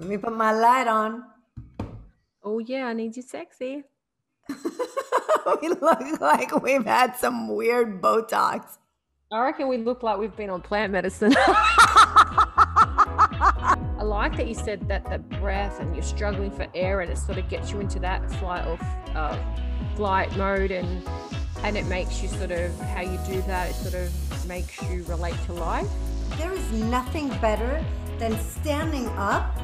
Let me put my light on. Oh yeah, I need you sexy. we look like we've had some weird Botox. I reckon we look like we've been on plant medicine. I like that you said that the breath and you're struggling for air and it sort of gets you into that flight or uh, flight mode and and it makes you sort of how you do that. It sort of makes you relate to life. There is nothing better than standing up.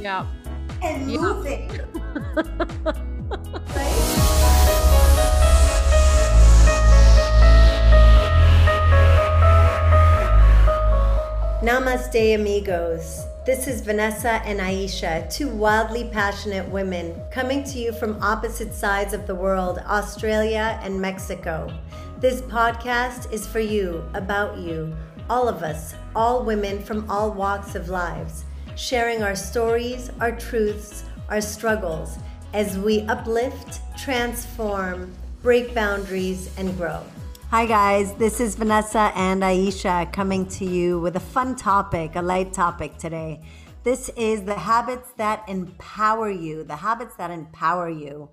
Yeah. And yeah. moving. right? Namaste, amigos. This is Vanessa and Aisha, two wildly passionate women coming to you from opposite sides of the world, Australia and Mexico. This podcast is for you, about you, all of us, all women from all walks of lives, sharing our stories, our truths, our struggles as we uplift, transform, break boundaries, and grow. Hi, guys. This is Vanessa and Aisha coming to you with a fun topic, a light topic today. This is the habits that empower you, the habits that empower you.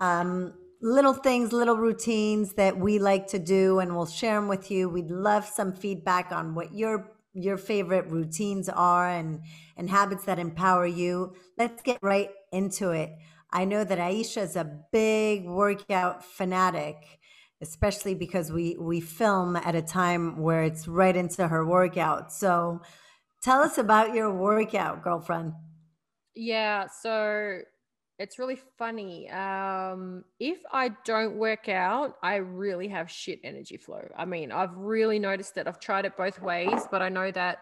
Um, little things, little routines that we like to do, and we'll share them with you. We'd love some feedback on what your your favorite routines are and and habits that empower you. Let's get right into it. I know that Aisha is a big workout fanatic especially because we we film at a time where it's right into her workout. So tell us about your workout, girlfriend. Yeah, so it's really funny. Um, if I don't work out, I really have shit energy flow. I mean, I've really noticed that. I've tried it both ways, but I know that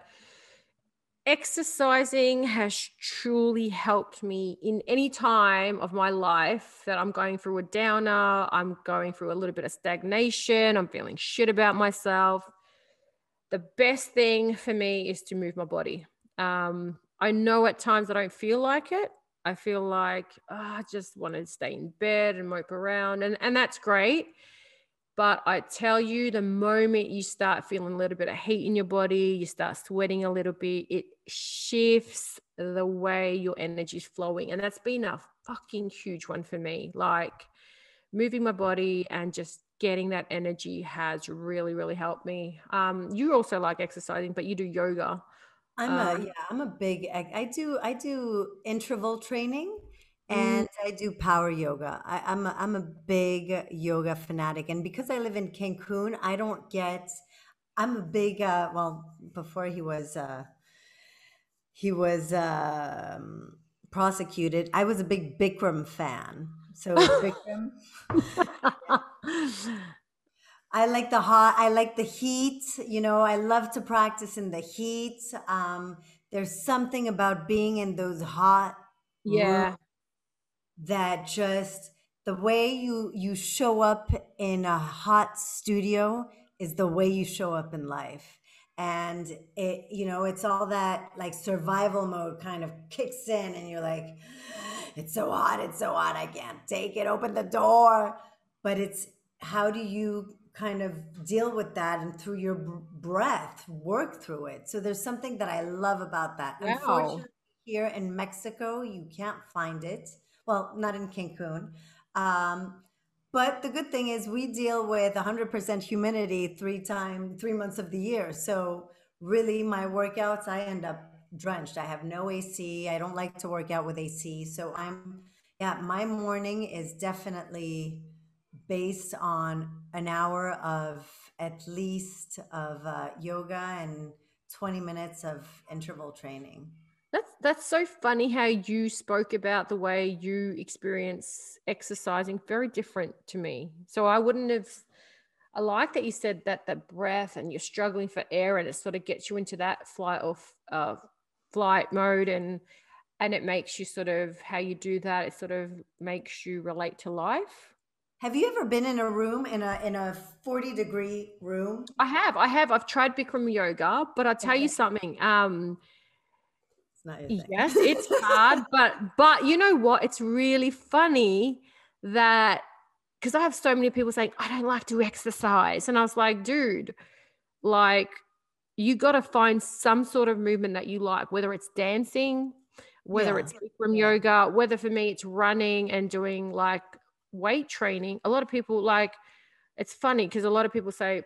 exercising has truly helped me in any time of my life that I'm going through a downer, I'm going through a little bit of stagnation, I'm feeling shit about myself. The best thing for me is to move my body. Um, I know at times I don't feel like it. I feel like oh, I just want to stay in bed and mope around, and, and that's great. But I tell you, the moment you start feeling a little bit of heat in your body, you start sweating a little bit, it shifts the way your energy is flowing. And that's been a fucking huge one for me. Like moving my body and just getting that energy has really, really helped me. Um, you also like exercising, but you do yoga. I'm um, a yeah, I'm a big I do I do interval training and mm. I do power yoga. I, am a, I'm a big yoga fanatic, and because I live in Cancun, I don't get. I'm a big uh, well before he was uh, he was um, prosecuted. I was a big Bikram fan. So Bikram. I like the hot. I like the heat. You know, I love to practice in the heat. Um, there's something about being in those hot yeah that just the way you you show up in a hot studio is the way you show up in life and it you know it's all that like survival mode kind of kicks in and you're like it's so hot it's so hot i can't take it open the door but it's how do you kind of deal with that and through your breath work through it so there's something that i love about that wow. unfortunately here in mexico you can't find it well, not in Cancun. Um, but the good thing is we deal with 100% humidity three times, three months of the year. So really my workouts, I end up drenched. I have no AC. I don't like to work out with AC. So I'm, yeah, my morning is definitely based on an hour of at least of uh, yoga and 20 minutes of interval training. That's that's so funny how you spoke about the way you experience exercising very different to me. So I wouldn't have I like that you said that the breath and you're struggling for air and it sort of gets you into that flight or uh, flight mode and and it makes you sort of how you do that it sort of makes you relate to life. Have you ever been in a room in a in a 40 degree room? I have. I have. I've tried Bikram yoga, but I'll tell okay. you something. Um not yes it's hard but but you know what it's really funny that because i have so many people saying i don't like to exercise and i was like dude like you got to find some sort of movement that you like whether it's dancing whether Yeah. it's from yoga, whether for me it's running and doing like weight training. A lot of people like it's funny because a lot of people say,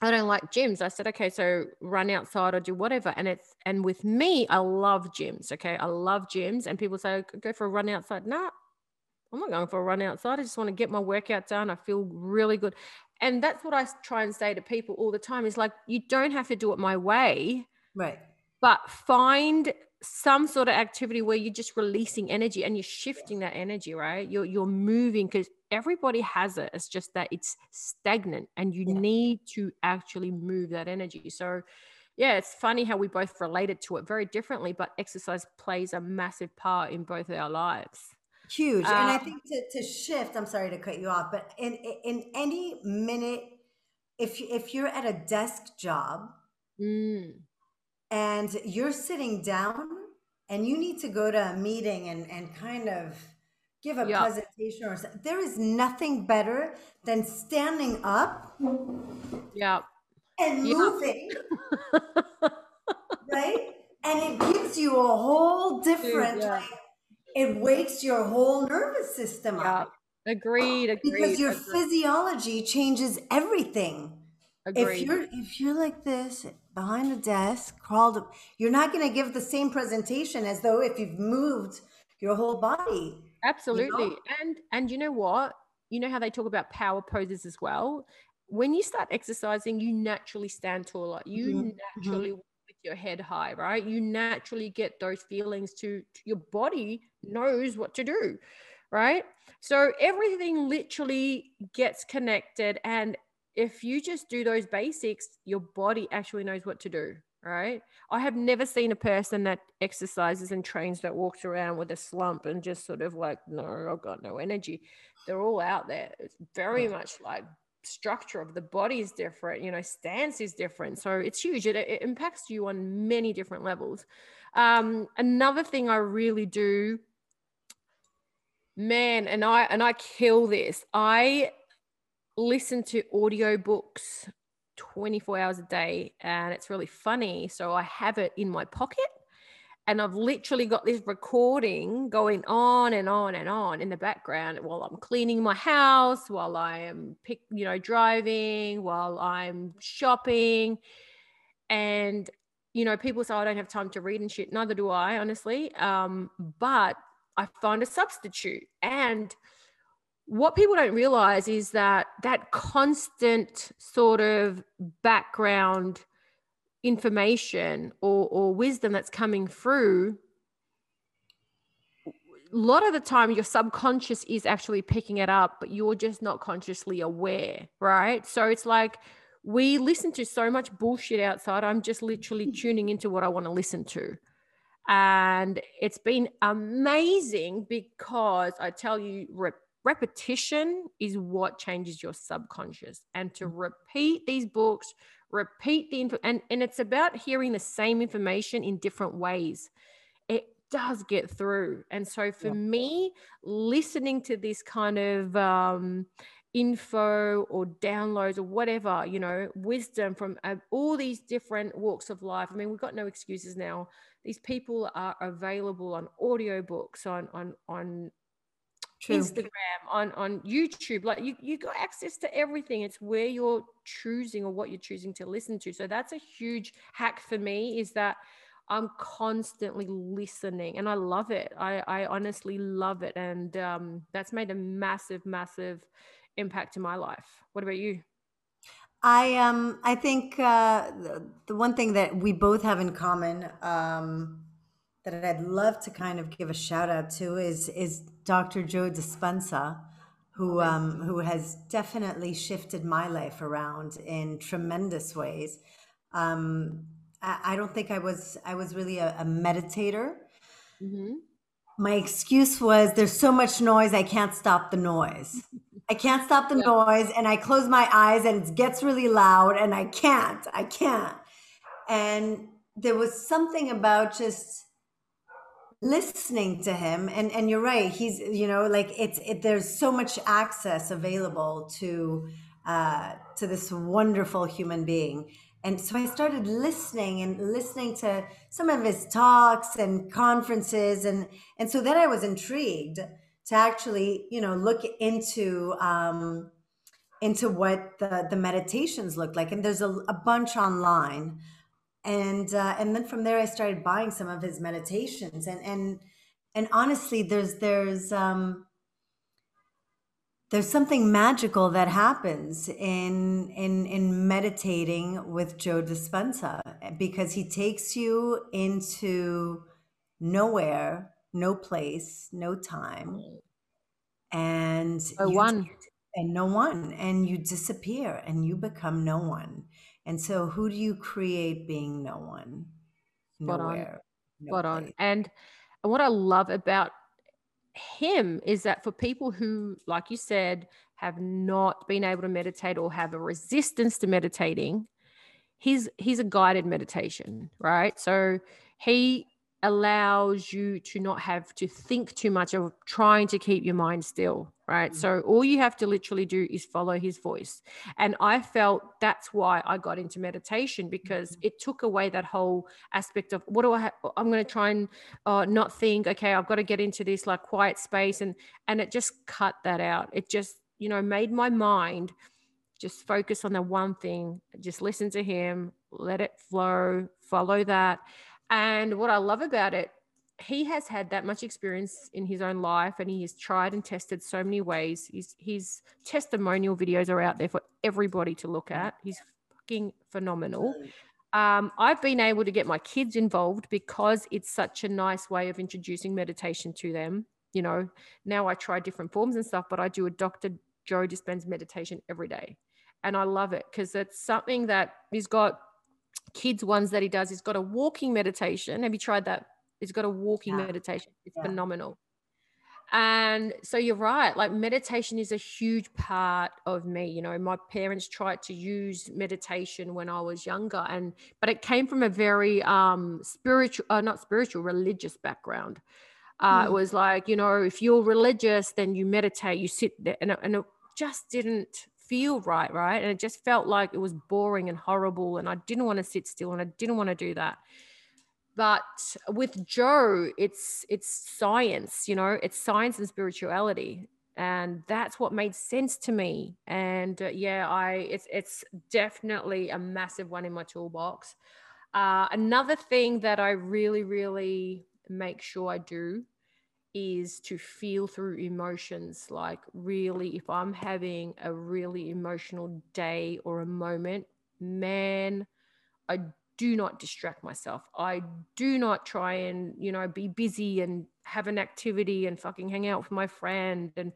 I don't like gyms. I said, okay, so run outside or do whatever. And it's and with me, I love gyms. Okay. I love gyms. And people say, go for a run outside. Nah, I'm not going for a run outside. I just want to get my workout done. I feel really good. And that's what I try and say to people all the time is like, you don't have to do it my way, Right. but find some sort of activity where you're just releasing energy and you're shifting that energy, right? You're you're moving because everybody has it. It's just that it's stagnant and you Yeah. need to actually move that energy. So yeah, it's funny how we both related to it very differently, but exercise plays a massive part in both of our lives. Huge. and I Um, think to, to shift, I'm sorry to cut you off, but in in any minute, if you- if you're at a desk job Mm, and you're sitting down and you need to go to a meeting and, and kind of give a Yeah. presentation or something, there is nothing better than standing up yeah. and Yeah. moving, right? And it gives you a whole different, yeah. like, it wakes your whole nervous system up Agreed. Agreed. because your agreed, physiology changes everything. If you're if you're like this behind the desk, crawled up, you're not going to give the same presentation as though if you've moved your whole body. Absolutely. And and you know what? You know how they talk about power poses as well? When you start exercising, you naturally stand taller. You Mhm, naturally walk with your head high, right? You naturally get those feelings to, to your body knows what to do, right? So everything literally gets connected and if you just do those basics, your body actually knows what to do, right? I have never seen a person that exercises and trains that walks around with a slump and just sort of like, no, I've got no energy. They're all out there. It's very much like structure of the body is different, you know, stance is different. So it's huge. It, it impacts you on many different levels. Um, another thing I really do, man, and I and I kill this. I listen to audiobooks 24 hours a day and it's really funny so i have it in my pocket. And i've literally got this recording going on and on and on in the background while i'm cleaning my house while i am pick you know driving while i'm shopping. And you know people say "Oh, i don't have time to read and shit. Neither do i honestly. Um, but i find a substitute. And what people don't realize is that that constant sort of background information or, or wisdom that's coming through a lot of the time your subconscious is actually picking it up but you're just not consciously aware right? So it's like we listen to so much bullshit outside i'm just literally mm. tuning into what i want to listen to. And it's been amazing because i tell you rep- repetition is what changes your subconscious. And to repeat these books repeat the info and, and it's about hearing the same information in different ways. It does get through. And so for Yeah. me listening to this kind of um, info or downloads or whatever you know wisdom from uh, all these different walks of life i mean we've got no excuses now. These people are available on audiobooks on on on True. Instagram, on on YouTube. Like you, you got access to everything. It's where you're choosing or what you're choosing to listen to. So that's a huge hack for me. Is that I'm constantly listening, and I love it. I I honestly love it, and um, that's made a massive, massive impact in my life. What about you? I um I think uh, the, the one thing that we both have in common um, that I'd love to kind of give a shout out to is is Dr. Joe Dispenza, who um, who has definitely shifted my life around in tremendous ways. Um, I, I don't think I was I was really a, a meditator. Mm-hmm. My excuse was there's so much noise I can't stop the noise. I can't stop the Yeah. noise and I close my eyes and it gets really loud and I can't. I can't. And there was something about just listening to him. And and you're right he's you know like it's it, there's so much access available to uh to this wonderful human being. And so I started listening and listening to some of his talks and conferences, and and so then I was intrigued to actually, you know, look into um, into what the the meditations looked like, and there's a, a bunch online, and uh, and then from there I started buying some of his meditations, and and and honestly, there's there's um, there's something magical that happens in in in meditating with Joe Dispenza because he takes you into nowhere, no place, no time, and no one. and no one, and you disappear and you become no one. And so, who do you create being no one? Spot Nowhere. On. No Spot place. on. And what I love about him is that for people who, like you said, have not been able to meditate or have a resistance to meditating, he's he's a guided meditation, right? So he allows you to not have to think too much of trying to keep your mind still right mm-hmm. so all you have to literally do is follow his voice and i felt that's why i got into meditation because mm-hmm. it took away that whole aspect of what do i have i'm going to try and uh, not think okay i've got to get into this like quiet space and and it just cut that out it just you know made my mind just focus on the one thing just listen to him let it flow follow that and what I love about it, he has had that much experience in his own life and he has tried and tested so many ways. His, his testimonial videos are out there for everybody to look at. He's fucking phenomenal. Um, I've been able to get my kids involved because it's such a nice way of introducing meditation to them. You know, now I try different forms and stuff, but I do a Dr. Joe Dispenza meditation every day. And I love it because it's something that he's got kids ones that he does. He's got a walking meditation. Have you tried that? He's got a walking yeah. meditation. It's yeah. phenomenal. And so you're right, like meditation is a huge part of me. You know, my parents tried to use meditation when I was younger, and but it came from a very um spiritual, uh, not spiritual, religious background. Uh, mm. It was like, you know, if you're religious, then you meditate, you sit there, and and it just didn't feel right, right? And it just felt like it was boring and horrible. And I didn't want to sit still and I didn't want to do that. But with Joe, it's it's science, you know, it's science and spirituality. And that's what made sense to me. And uh, yeah, I it's it's definitely a massive one in my toolbox. Uh, another thing that I really, really make sure I do is to feel through emotions. Like, really, if I'm having a really emotional day or a moment, man, I do not distract myself. I do not try and, you know, be busy and have an activity and fucking hang out with my friend. And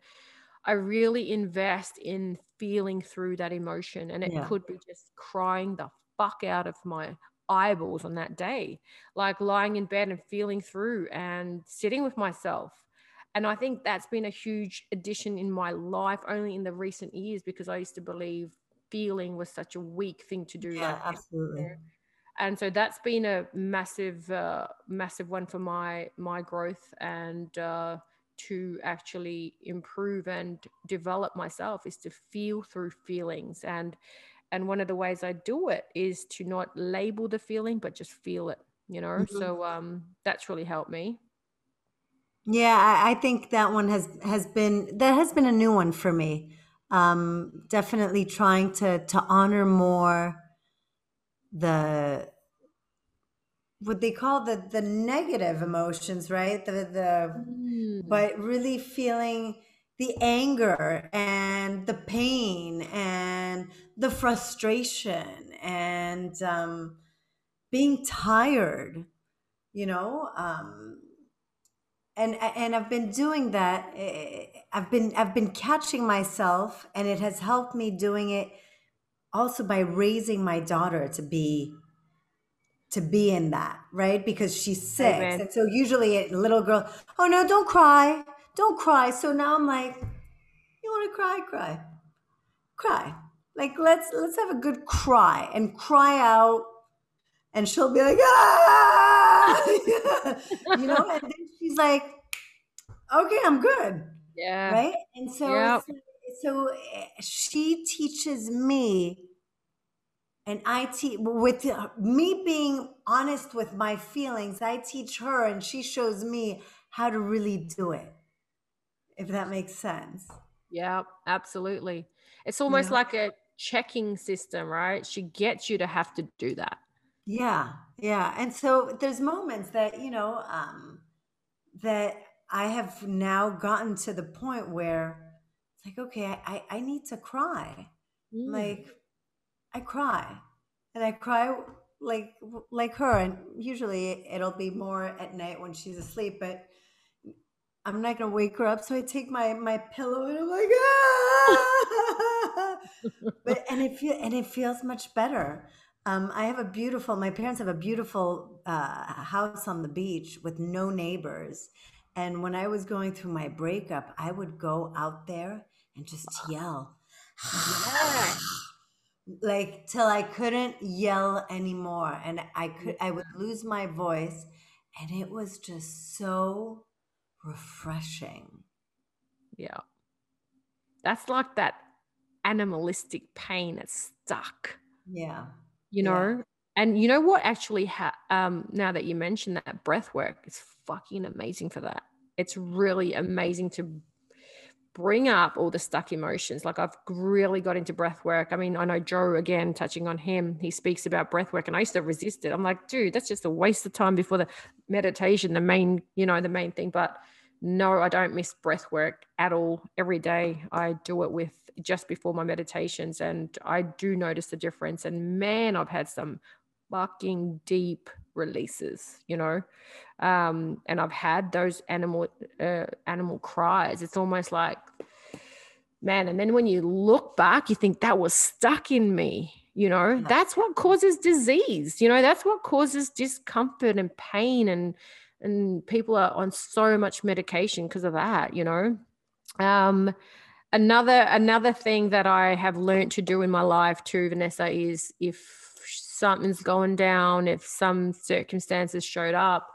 I really invest in feeling through that emotion. And it yeah. could be just crying the fuck out of my eyeballs on that day, like lying in bed and feeling through and sitting with myself. And I think that's been a huge addition in my life only in the recent years because I used to believe feeling was such a weak thing to do. Yeah, like, absolutely. And so that's been a massive, uh, massive one for my my growth and uh, to actually improve and develop myself is to feel through feelings and and one of the ways I do it is to not label the feeling, but just feel it, you know? Mm-hmm. So um, that's really helped me. Yeah, I, I, think that one has, has been, that has been a new one for me. Um, definitely trying to, to honor more the, what they call the, the negative emotions, right? The, the, mm. but really feeling, the anger and the pain and the frustration and um, being tired, you know. Um, and and I've been doing that. Eh, I've been I've been catching myself, and it has helped me doing it also by raising my daughter to be to be in that right because she's six Amen. and so usually a little girl oh no don't cry don't cry. So now I'm like, you want to cry? Cry. Cry. Like let's let's have a good cry and cry out. And she'll be like, ah, you know, and then she's like, okay, I'm good. Yeah. Right. And so, yep. so, so eh, she teaches me and I teach with me being honest with my feelings. I teach her, and she shows me how to really do it. If that makes sense. Yeah, absolutely. It's almost like a checking system, right? She gets you to have to do that. Yeah, yeah. And so there's moments that you know um, that I have now gotten to the point where it's like, okay, I I, I need to cry. Mm. Like I cry, and I cry like like her, and usually it'll be more at night when she's asleep, but. I'm not gonna wake her up, so I take my my pillow and I'm like, ah! but and it feel and it feels much better. Um, I have a beautiful. My parents have a beautiful uh, house on the beach with no neighbors, and when I was going through my breakup, I would go out there and just yell, like till I couldn't yell anymore, and I could I would lose my voice, and it was just so refreshing. Yeah. That's like that animalistic pain that's stuck. Yeah. You know? Yeah. And you know what actually ha- um now that you mentioned that breath work is fucking amazing for that. It's really amazing to bring up all the stuck emotions. Like I've really got into breath work. I mean, I know Joe again, touching on him, he speaks about breath work and I used to resist it. I'm like, dude, that's just a waste of time before the meditation, the main, you know, the main thing. But no, I don't miss breath work at all. Every day I do it with just before my meditations and I do notice the difference. And man, I've had some fucking deep releases, you know. Um, and I've had those animal uh, animal cries. It's almost like man, and then when you look back, you think that was stuck in me. You know, that's what causes disease. You know, that's what causes discomfort and pain and and people are on so much medication because of that you know? Um, another another thing that i have learned to do in my life too vanessa is if something's going down if some circumstances showed up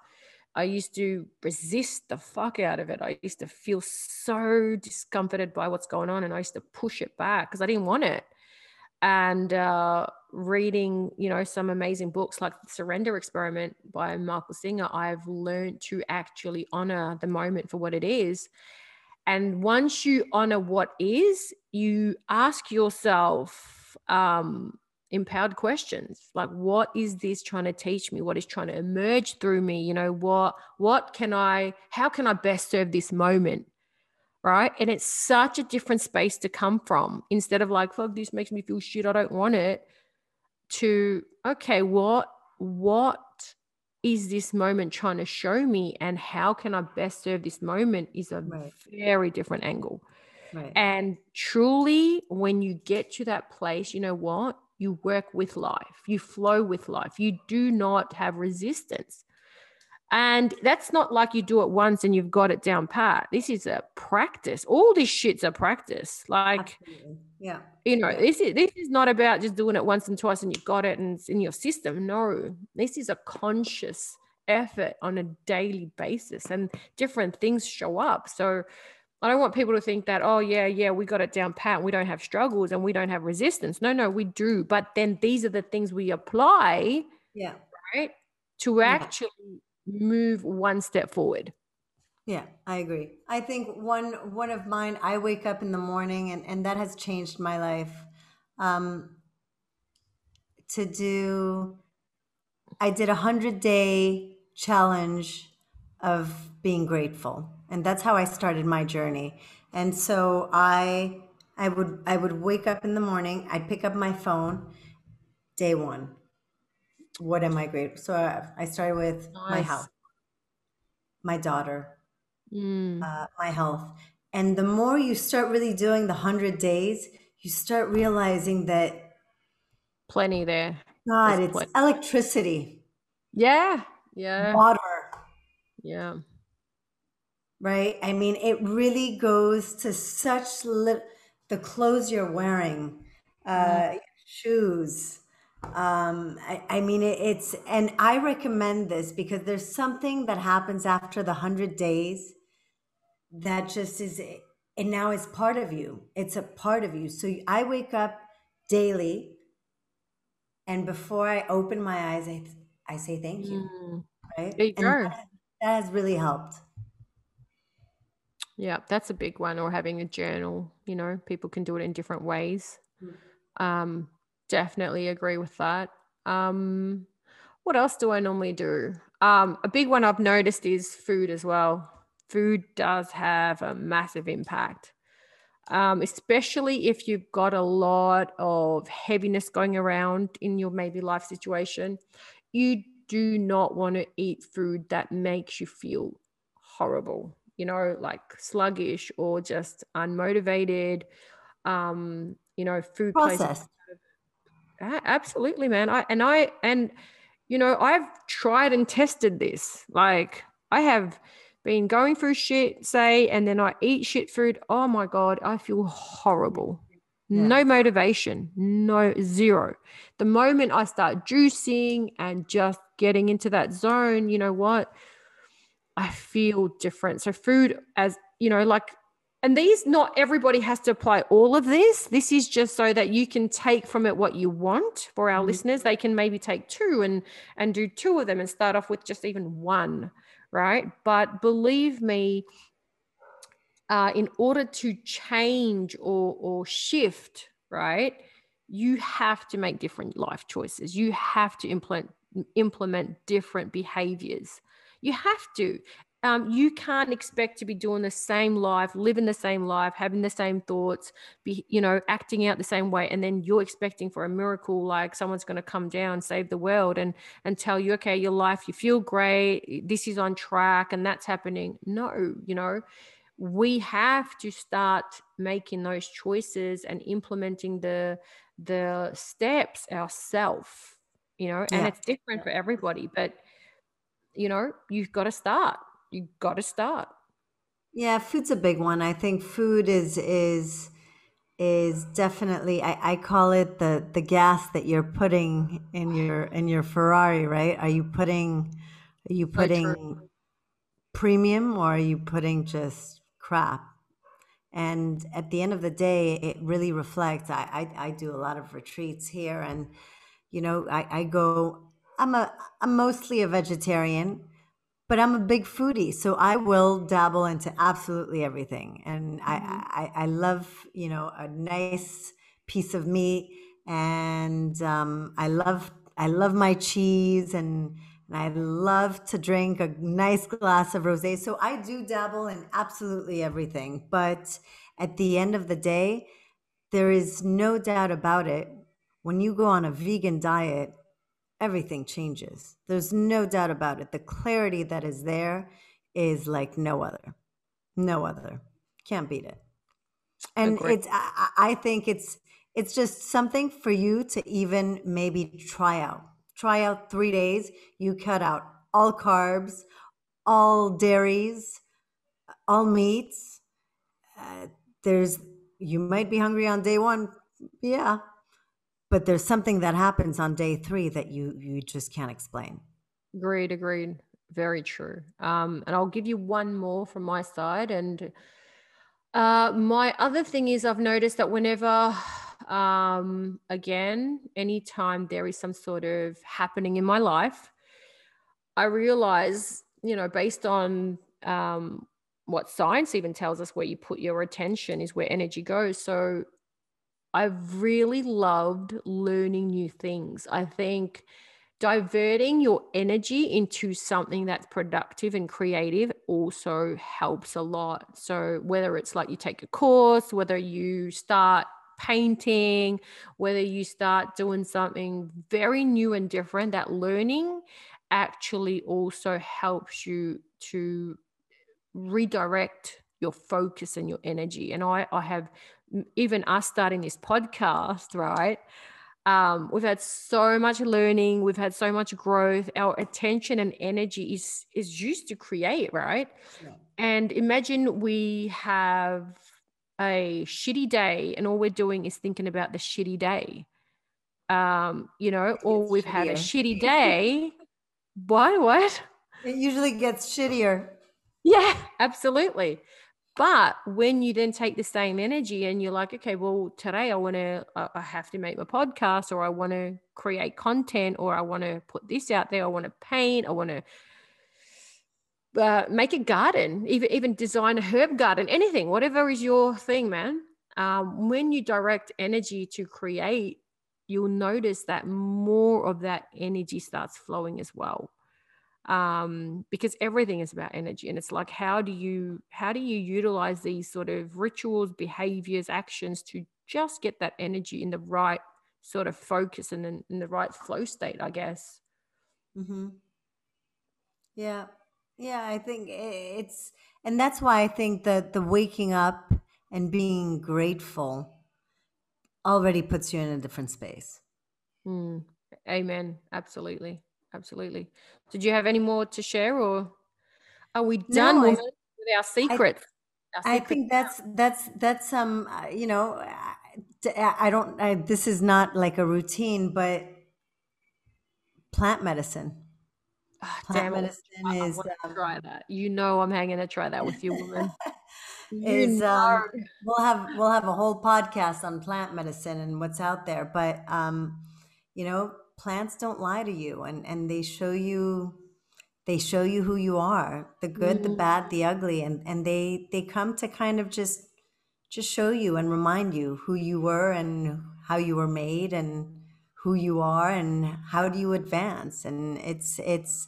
i used to resist the fuck out of it. I used to feel so discomforted by what's going on and i used to push it back because i didn't want it and uh, reading you know some amazing books like the surrender experiment by michael singer i've learned to actually honor the moment for what it is. And once you honor what is you ask yourself um, empowered questions like what is this trying to teach me? What is trying to emerge through me? You know what what can i how can i best serve this moment right? And it's such a different space to come from instead of like, fuck, this makes me feel shit, I don't want it, to okay, what what is this moment trying to show me and how can I best serve this moment is a right. very different angle. Right. And truly, when you get to that place, you know what? You work with life, you flow with life, you do not have resistance. And that's not like you do it once and you've got it down pat. This is a practice. All this shit's a practice. Like, Absolutely. yeah, you know, yeah. this is this is not about just doing it once and twice and you've got it and it's in your system. No, this is a conscious effort on a daily basis, and different things show up. So, I don't want people to think that, oh, yeah, yeah, we got it down pat. We don't have struggles and we don't have resistance. No, no, we do. But then these are the things we apply. Yeah. Right. To actually move one step forward. Yeah, I agree. I think one one of mine, I wake up in the morning and, and that has changed my life. Um, to do I did a hundred day challenge of being grateful. And that's how I started my journey. And so I I would I would wake up in the morning, I'd pick up my phone, day one what am I grateful? So I, I started with nice. my health, my daughter, mm. uh, my health. And the more you start really doing the 100 days, you start realizing that plenty there. God, There's it's plenty. electricity. Yeah. Yeah. Water. Yeah. Right? I mean, it really goes to such the clothes you're wearing, uh, mm. shoes, um, I, I mean, it, it's, and I recommend this because there's something that happens after the 100 days that just is, and now it's part of you. It's a part of you. So I wake up daily and before I open my eyes, I I say thank you. Mm. Right. There you and go. That, that has really helped. Yeah, that's a big one. Or having a journal. You know, people can do it in different ways. Mm. Um, definitely agree with that. Um, what else do I normally do? Um, a big one I've noticed is food as well. Food does have a massive impact, um, especially if you've got a lot of heaviness going around in your maybe life situation. You do not want to eat food that makes you feel horrible, you know, like sluggish or just unmotivated. Um, you know, food processed. Absolutely, man. I and I and you know, I've tried and tested this. Like I have been going through shit, say, and then I eat shit food. Oh my God, I feel horrible. Yeah. No motivation, no zero. The moment I start juicing and just getting into that zone, you know what? I feel different. So, food, as you know, like and these not everybody has to apply all of this. This is just so that you can take from it what you want for our mm-hmm. listeners. They can maybe take two and and do two of them and start off with just even one right? But believe me uh, in order to change or or shift right you have to make different life choices. You have to implement implement different behaviors. You have to um, you can't expect to be doing the same life, living the same life, having the same thoughts, be you know acting out the same way, and then you're expecting for a miracle, like someone's going to come down, save the world, and and tell you, okay, your life, you feel great, this is on track, and that's happening. No, you know, we have to start making those choices and implementing the the steps ourselves. You know, and yeah. it's different for everybody, but you know, you've got to start you got to start. Yeah, food's a big one. I think food is is is definitely I, I call it the the gas that you're putting in your in your Ferrari, right? Are you putting are you putting premium or are you putting just crap? And at the end of the day, it really reflects. I, I, I do a lot of retreats here, and you know, I, I go. I'm a I'm mostly a vegetarian, but I'm a big foodie, so I will dabble into absolutely everything, and mm-hmm. I, I, I love you know a nice piece of meat, and um, I love I love my cheese, and, and I love to drink a nice glass of rosé. So I do dabble in absolutely everything, but at the end of the day, there is no doubt about it. When you go on a vegan diet, everything changes. There's no doubt about it. The clarity that is there is like no other. No other. Can't beat it. And Agreed. it's I, I think it's it's just something for you to even maybe try out. Try out 3 days. You cut out all carbs, all dairies, all meats. Uh, there's you might be hungry on day 1. Yeah, but there's something that happens on day three that you you just can't explain. Agreed agreed. Very true. Um, and i'll give you one more from my side. And uh, my other thing is i've noticed that whenever um, again anytime there is some sort of happening in my life i realize you know based on um, what science even tells us where you put your attention is where energy goes. So I've really loved learning new things. I think diverting your energy into something that's productive and creative also helps a lot. So, whether it's like you take a course, whether you start painting, whether you start doing something very new and different, that learning actually also helps you to redirect your focus and your energy. And I, I have even us starting this podcast, right? Um, we've had so much learning, we've had so much growth. Our attention and energy is is used to create, right? Yeah. And imagine we have a shitty day, and all we're doing is thinking about the shitty day. Um, you know, or we've shittier. had a shitty day. what? What? It usually gets shittier. Yeah, absolutely. But when you then take the same energy and you're like, okay, well, today I want to, I have to make my podcast or I want to create content or I want to put this out there, I want to paint, I want to uh, make a garden, even even design a herb garden, anything, whatever is your thing, man. Um, when you direct energy to create, you'll notice that more of that energy starts flowing as well um, because everything is about energy and it's like how do you how do you utilize these sort of rituals behaviors actions to just get that energy in the right sort of focus and in, in the right flow state i guess? Mm-hmm. yeah. Yeah i think it's and that's why i think that the waking up and being grateful already puts you in a different space. Mm. amen. Absolutely absolutely. Did you have any more to share, or are we done no, with our secret? I, I think that's that's that's um uh, you know I don't I, this is not like a routine, but plant medicine. Oh, plant medicine I, is. I um, try that. You know, I'm hanging to try that with you, woman. is um, we'll have we'll have a whole podcast on plant medicine and what's out there, but um, you know, plants don't lie to you and and they show you they show you who you are the good mm-hmm. the bad the ugly and and they they come to kind of just just show you and remind you who you were and how you were made and who you are and how do you advance and it's it's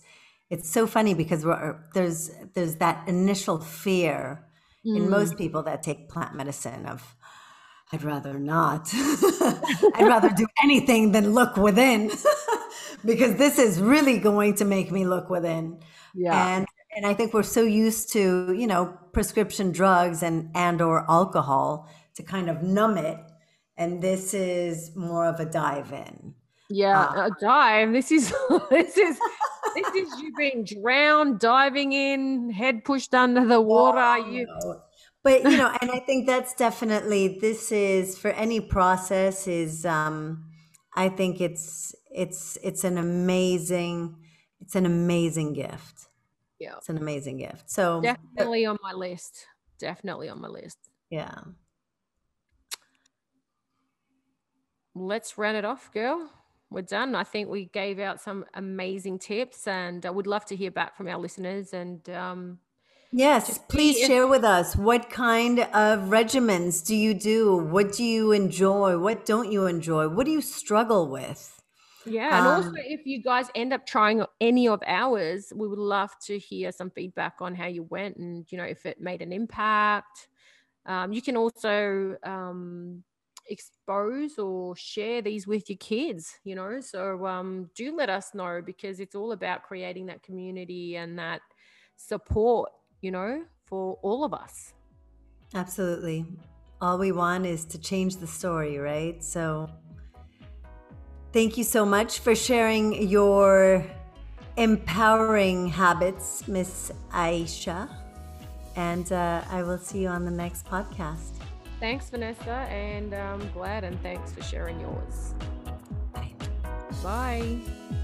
it's so funny because there's there's that initial fear mm. in most people that take plant medicine of I'd rather not. I'd rather do anything than look within because this is really going to make me look within. Yeah. And and I think we're so used to, you know, prescription drugs and and or alcohol to kind of numb it and this is more of a dive in. Yeah, uh, a dive. This is this is this is you being drowned, diving in, head pushed under the water. Oh, you but you know and i think that's definitely this is for any process is um i think it's it's it's an amazing it's an amazing gift. Yeah. It's an amazing gift. So definitely on my list. Definitely on my list. Yeah. Let's run it off girl. We're done. I think we gave out some amazing tips and i would love to hear back from our listeners and um Yes, please share with us what kind of regimens do you do? What do you enjoy? What don't you enjoy? What do you struggle with? Yeah, and um, also if you guys end up trying any of ours, we would love to hear some feedback on how you went and you know if it made an impact. Um, you can also um, expose or share these with your kids, you know. So um, do let us know because it's all about creating that community and that support you know, for all of us. Absolutely. All we want is to change the story, right? So, thank you so much for sharing your empowering habits, Miss Aisha. And uh, I will see you on the next podcast. Thanks, Vanessa, and I'm glad and thanks for sharing yours. Bye. Bye.